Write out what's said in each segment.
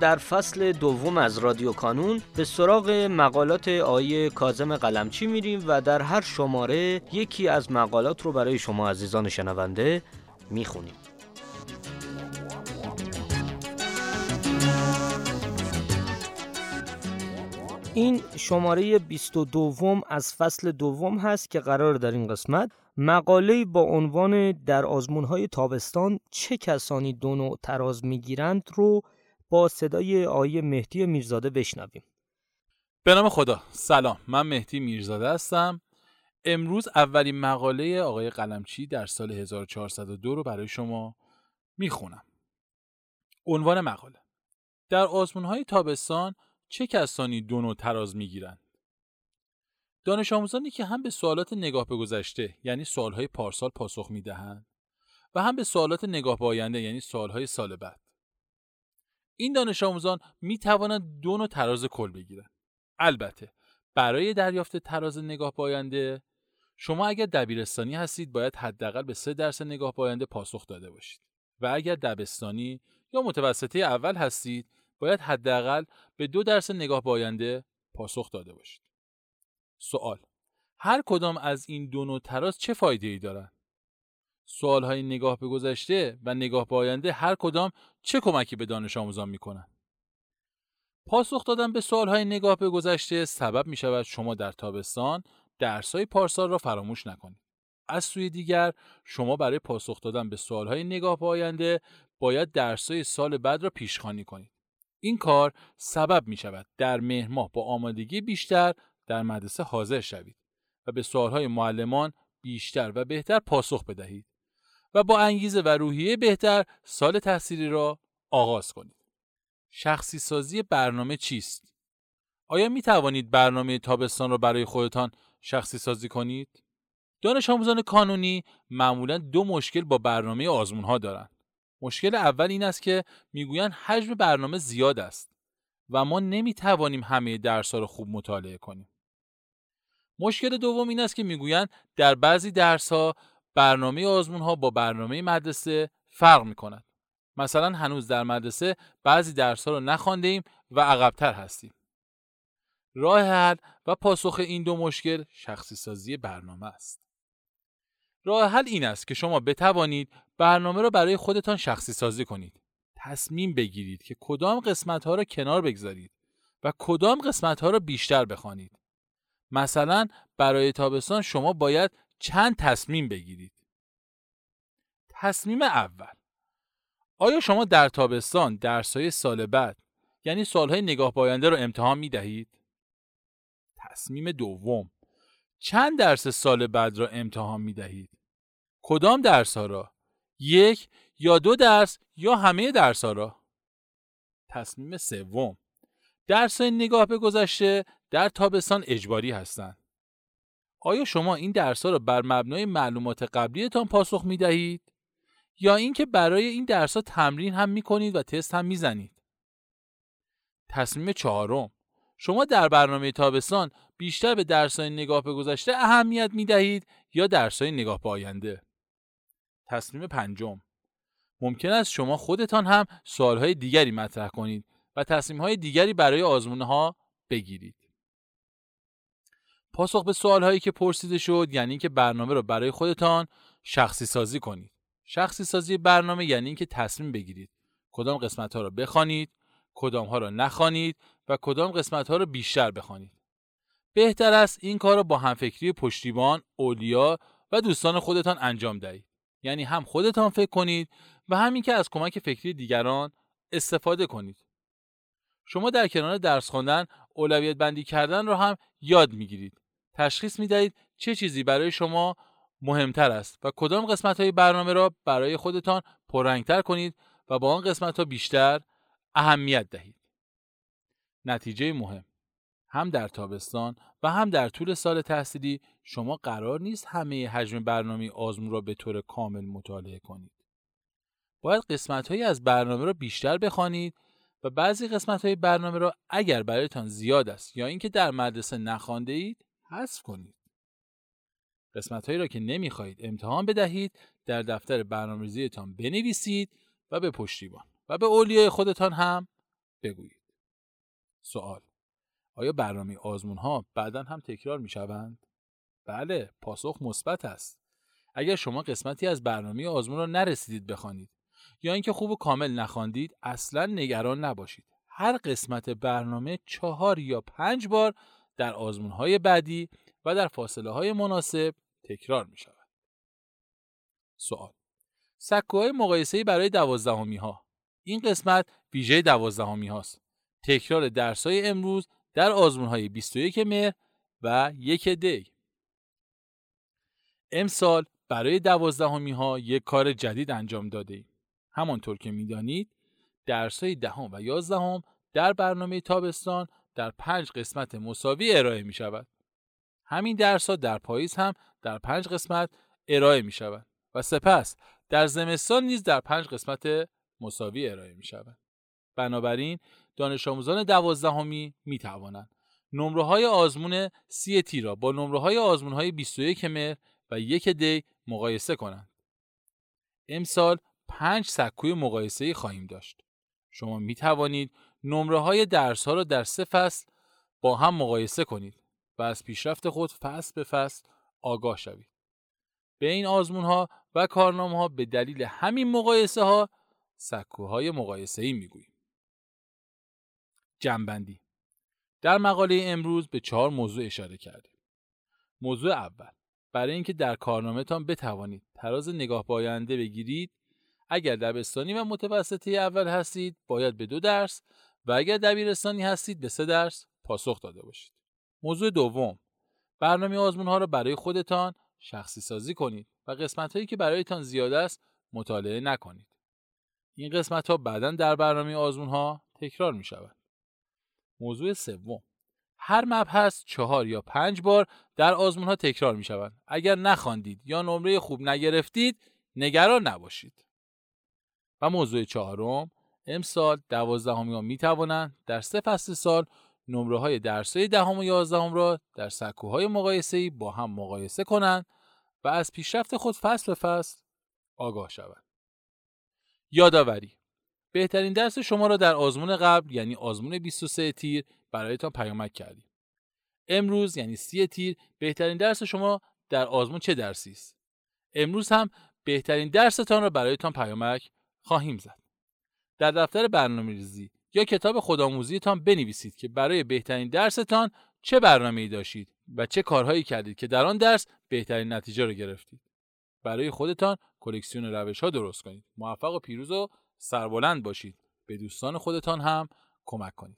در فصل دوم از رادیو کانون به سراغ مقالات آیه کازم قلمچی میریم و در هر شماره یکی از مقالات رو برای شما عزیزان شنونده می‌خونیم. این شماره 22 از فصل دوم هست که قرار در این قسمت مقاله با عنوان در آزمونهای تابستان چه کسانی دو نوع تراز می‌گیرند رو با صدای آیه مهدی میرزاده بشنویم. به نام خدا. سلام. من مهدی میرزاده هستم. امروز اولین مقاله آقای قلمچی در سال 1402 رو برای شما می‌خونم. عنوان مقاله. در آزمون های تابستان چه کسانی دو نوع تراز می‌گیرند؟ دانش آموزانی که هم به سوالات نگاه به گذشته یعنی سوالهای پارسال پاسخ می‌دهند و هم به سوالات نگاه به آینده یعنی سوالهای سال بعد. این دانش آموزان می توانند دو نوع تراز کل بگیرند. البته برای دریافت تراز نگاه باینده شما اگر دبیرستانی هستید باید حداقل به سه درس نگاه باینده پاسخ داده باشید. و اگر دبستانی یا متوسطه اول هستید باید حداقل به دو درس نگاه باینده پاسخ داده باشید. سوال هر کدام از این دو نوع تراز چه فایده ای دارند؟ سوال های نگاه به گذشته و نگاه به آینده هر کدام چه کمکی به دانش آموزان می کنند؟ پاسخ دادن به سوال های نگاه به گذشته سبب می شود شما در تابستان درس های پارسال را فراموش نکنید. از سوی دیگر شما برای پاسخ دادن به سوال های نگاه به آینده باید درس های سال بعد را پیشخوانی کنید. این کار سبب می شود در مهر ماه با آمادگی بیشتر در مدرسه حاضر شوید و به سوال های معلمان بیشتر و بهتر پاسخ بدهید. و با انگیزه و روحیه بهتر سال تحصیلی را آغاز کنید. شخصی سازی برنامه چیست؟ آیا می توانید برنامه تابستان را برای خودتان شخصی سازی کنید؟ دانش آموزان کانونی معمولا دو مشکل با برنامه آزمون ها دارند. مشکل اول این است که می‌گویند حجم برنامه زیاد است و ما نمی توانیم همه درس را خوب مطالعه کنیم. مشکل دوم این است که می‌گویند در بعضی درس ها برنامه آزمون ها با برنامه مدرسه فرق می کند. مثلا هنوز در مدرسه بعضی درس ها رو نخوانده ایم و عقبتر هستیم. راه حل و پاسخ این دو مشکل شخصی سازی برنامه است. راه حل این است که شما بتوانید برنامه را برای خودتان شخصی سازی کنید. تصمیم بگیرید که کدام قسمت ها را کنار بگذارید و کدام قسمت ها را بیشتر بخوانید. مثلا برای تابستان شما باید چند تصمیم بگیرید. تصمیم اول آیا شما در تابستان درسهای سال بعد یعنی سالهای نگاه باینده رو امتحان می دهید؟ تصمیم دوم چند درس سال بعد را امتحان می دهید؟ کدام درس ها را؟ یک یا دو درس یا همه درس ها را؟ تصمیم سوم درس نگاه به گذشته در تابستان اجباری هستند. آیا شما این درس ها را بر مبنای معلومات قبلیتان پاسخ می دهید؟ یا اینکه برای این درس ها تمرین هم می کنید و تست هم می زنید؟ تصمیم چهارم شما در برنامه تابستان بیشتر به درس های نگاه به گذشته اهمیت می دهید یا درس های نگاه به آینده؟ تصمیم پنجم ممکن است شما خودتان هم سوال های دیگری مطرح کنید و تصمیم های دیگری برای آزمون ها بگیرید. پاسخ به سوال هایی که پرسیده شد یعنی اینکه برنامه رو برای خودتان شخصی سازی کنید. شخصی سازی برنامه یعنی اینکه تصمیم بگیرید کدام قسمت ها رو بخوانید، کدام ها رو نخوانید و کدام قسمت ها رو بیشتر بخوانید. بهتر است این کار رو با همفکری پشتیبان، اولیا و دوستان خودتان انجام دهید. یعنی هم خودتان فکر کنید و همین که از کمک فکری دیگران استفاده کنید. شما در کنار درس خواندن اولویت بندی کردن رو هم یاد می‌گیرید. تشخیص می دهید چه چیزی برای شما مهمتر است و کدام قسمت های برنامه را برای خودتان پررنگتر کنید و با آن قسمت ها بیشتر اهمیت دهید. نتیجه مهم هم در تابستان و هم در طول سال تحصیلی شما قرار نیست همه حجم برنامه آزمون را به طور کامل مطالعه کنید. باید قسمت هایی از برنامه را بیشتر بخوانید و بعضی قسمت های برنامه را اگر برایتان زیاد است یا اینکه در مدرسه نخوانده اید حذف کنید. قسمت هایی را که نمی‌خواهید امتحان بدهید در دفتر برنامه‌ریزیتان بنویسید و به پشتیبان و به اولیای خودتان هم بگویید. سوال آیا برنامه آزمون ها بعدا هم تکرار می شوند؟ بله، پاسخ مثبت است. اگر شما قسمتی از برنامه آزمون را نرسیدید بخوانید یا اینکه خوب و کامل نخواندید اصلا نگران نباشید. هر قسمت برنامه چهار یا پنج بار در آزمون های بعدی و در فاصله های مناسب تکرار می شود. سوال سکوهای مقایسه‌ای برای دوازدهمی ها این قسمت ویژه دوازدهمی هاست. تکرار درس های امروز در آزمون های 21 مهر و یک دی. امسال برای دوازدهمی ها یک کار جدید انجام داده ایم. همانطور که می‌دانید درس های دهم و یازدهم در برنامه تابستان در پنج قسمت مساوی ارائه می شود. همین درس ها در پاییز هم در پنج قسمت ارائه می شود و سپس در زمستان نیز در پنج قسمت مساوی ارائه می شود. بنابراین دانش آموزان دوازدهمی می توانند نمره های آزمون سی تی را با نمره های آزمون های 21 مهر و یک دی مقایسه کنند. امسال پنج سکوی مقایسه خواهیم داشت. شما می توانید نمره های درس ها را در سه فصل با هم مقایسه کنید و از پیشرفت خود فصل به فصل آگاه شوید. به این آزمون ها و کارنامه ها به دلیل همین مقایسه ها سکوهای مقایسه ای می گوییم. جنبندی در مقاله امروز به چهار موضوع اشاره کردیم. موضوع اول برای اینکه در کارنامهتان بتوانید تراز نگاه باینده بگیرید اگر دبستانی و متوسطه اول هستید باید به دو درس و اگر دبیرستانی هستید به سه درس پاسخ داده باشید. موضوع دوم برنامه آزمون ها را برای خودتان شخصی سازی کنید و قسمت هایی که برایتان زیاد است مطالعه نکنید. این قسمت ها بعدا در برنامه آزمون ها تکرار می شود. موضوع سوم هر مبحث چهار یا پنج بار در آزمون ها تکرار می شود. اگر نخواندید یا نمره خوب نگرفتید نگران نباشید. و موضوع چهارم امسال دوازدهمی می توانند در سه فصل سال نمره های درسای دهم و یازدهم را در سکوهای مقایسه با هم مقایسه کنند و از پیشرفت خود فصل به فصل آگاه شوند. یادآوری بهترین درس شما را در آزمون قبل یعنی آزمون 23 تیر برایتان پیامک کردیم. امروز یعنی 30 تیر بهترین درس شما در آزمون چه درسی است؟ امروز هم بهترین درستان را برایتان پیامک خواهیم زد. در دفتر برنامه ریزی یا کتاب خودآموزیتان بنویسید که برای بهترین درستان چه برنامه ای داشتید و چه کارهایی کردید که در آن درس بهترین نتیجه را گرفتید. برای خودتان کلکسیون روش ها درست کنید. موفق و پیروز و سربلند باشید. به دوستان خودتان هم کمک کنید.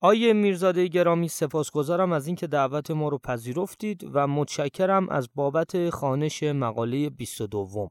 آیه میرزاده گرامی سپاسگزارم از اینکه دعوت ما رو پذیرفتید و متشکرم از بابت خانش مقاله 22